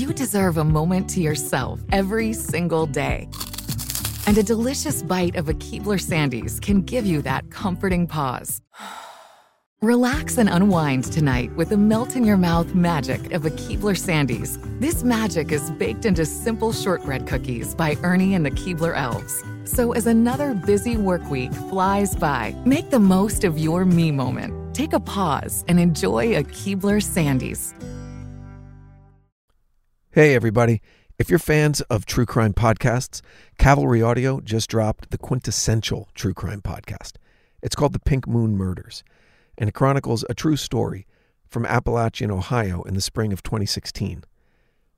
You deserve a moment to yourself every single day. And a delicious bite of a Keebler Sandies can give you that comforting pause. Relax and unwind tonight with the melt in your mouth magic of a Keebler Sandies. This magic is baked into simple shortbread cookies by Ernie and the Keebler Elves. So as another busy work week flies by, make the most of your me moment. Take a pause and enjoy a Keebler Sandies. Hey, everybody. If you're fans of true crime podcasts, Cavalry Audio just dropped the quintessential true crime podcast. It's called The Pink Moon Murders, and it chronicles a true story from Appalachian, Ohio in the spring of 2016.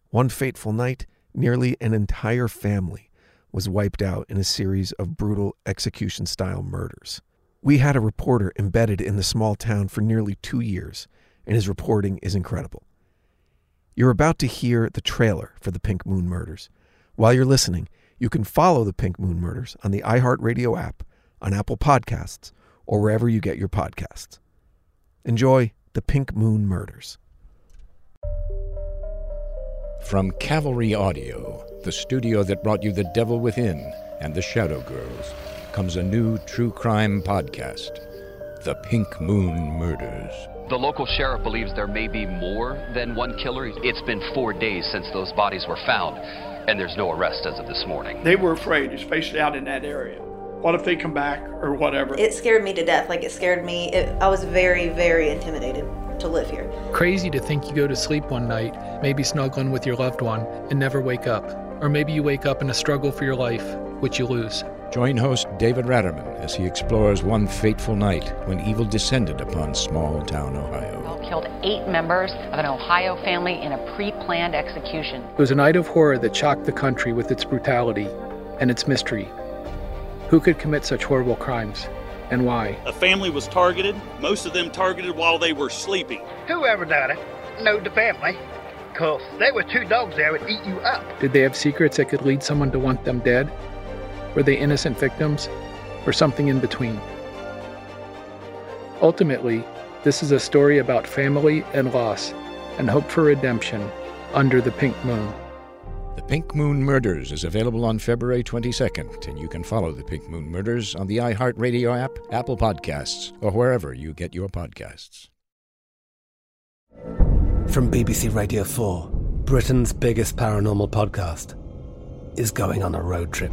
One fateful night, nearly an entire family was wiped out in a series of brutal execution style murders. We had a reporter embedded in the small town for nearly two years, and his reporting is incredible. You're about to hear the trailer for the Pink Moon Murders. While you're listening, you can follow the Pink Moon Murders on the iHeartRadio app, on Apple Podcasts, or wherever you get your podcasts. Enjoy the Pink Moon Murders. From Cavalry Audio, the studio that brought you The Devil Within and The Shadow Girls, comes a new true crime podcast, The Pink Moon Murders. The local sheriff believes there may be more than one killer. It's been four days since those bodies were found, and there's no arrest as of this morning. They were afraid, especially out in that area. What if they come back or whatever? It scared me to death. Like it scared me. It, I was very, very intimidated to live here. Crazy to think you go to sleep one night, maybe snuggling with your loved one, and never wake up. Or maybe you wake up in a struggle for your life, which you lose. Join host David Ratterman as he explores one fateful night when evil descended upon small town Ohio. Killed eight members of an Ohio family in a pre planned execution. It was a night of horror that shocked the country with its brutality and its mystery. Who could commit such horrible crimes and why? A family was targeted, most of them targeted while they were sleeping. Whoever done it knowed the family, because there were two dogs there would eat you up. Did they have secrets that could lead someone to want them dead? Were they innocent victims or something in between? Ultimately, this is a story about family and loss, and hope for redemption under the pink moon. The Pink Moon Murders is available on February 22nd, and you can follow the Pink Moon Murders on the iHeartRadio app, Apple Podcasts, or wherever you get your podcasts. From BBC Radio 4, Britain's biggest paranormal podcast is going on a road trip.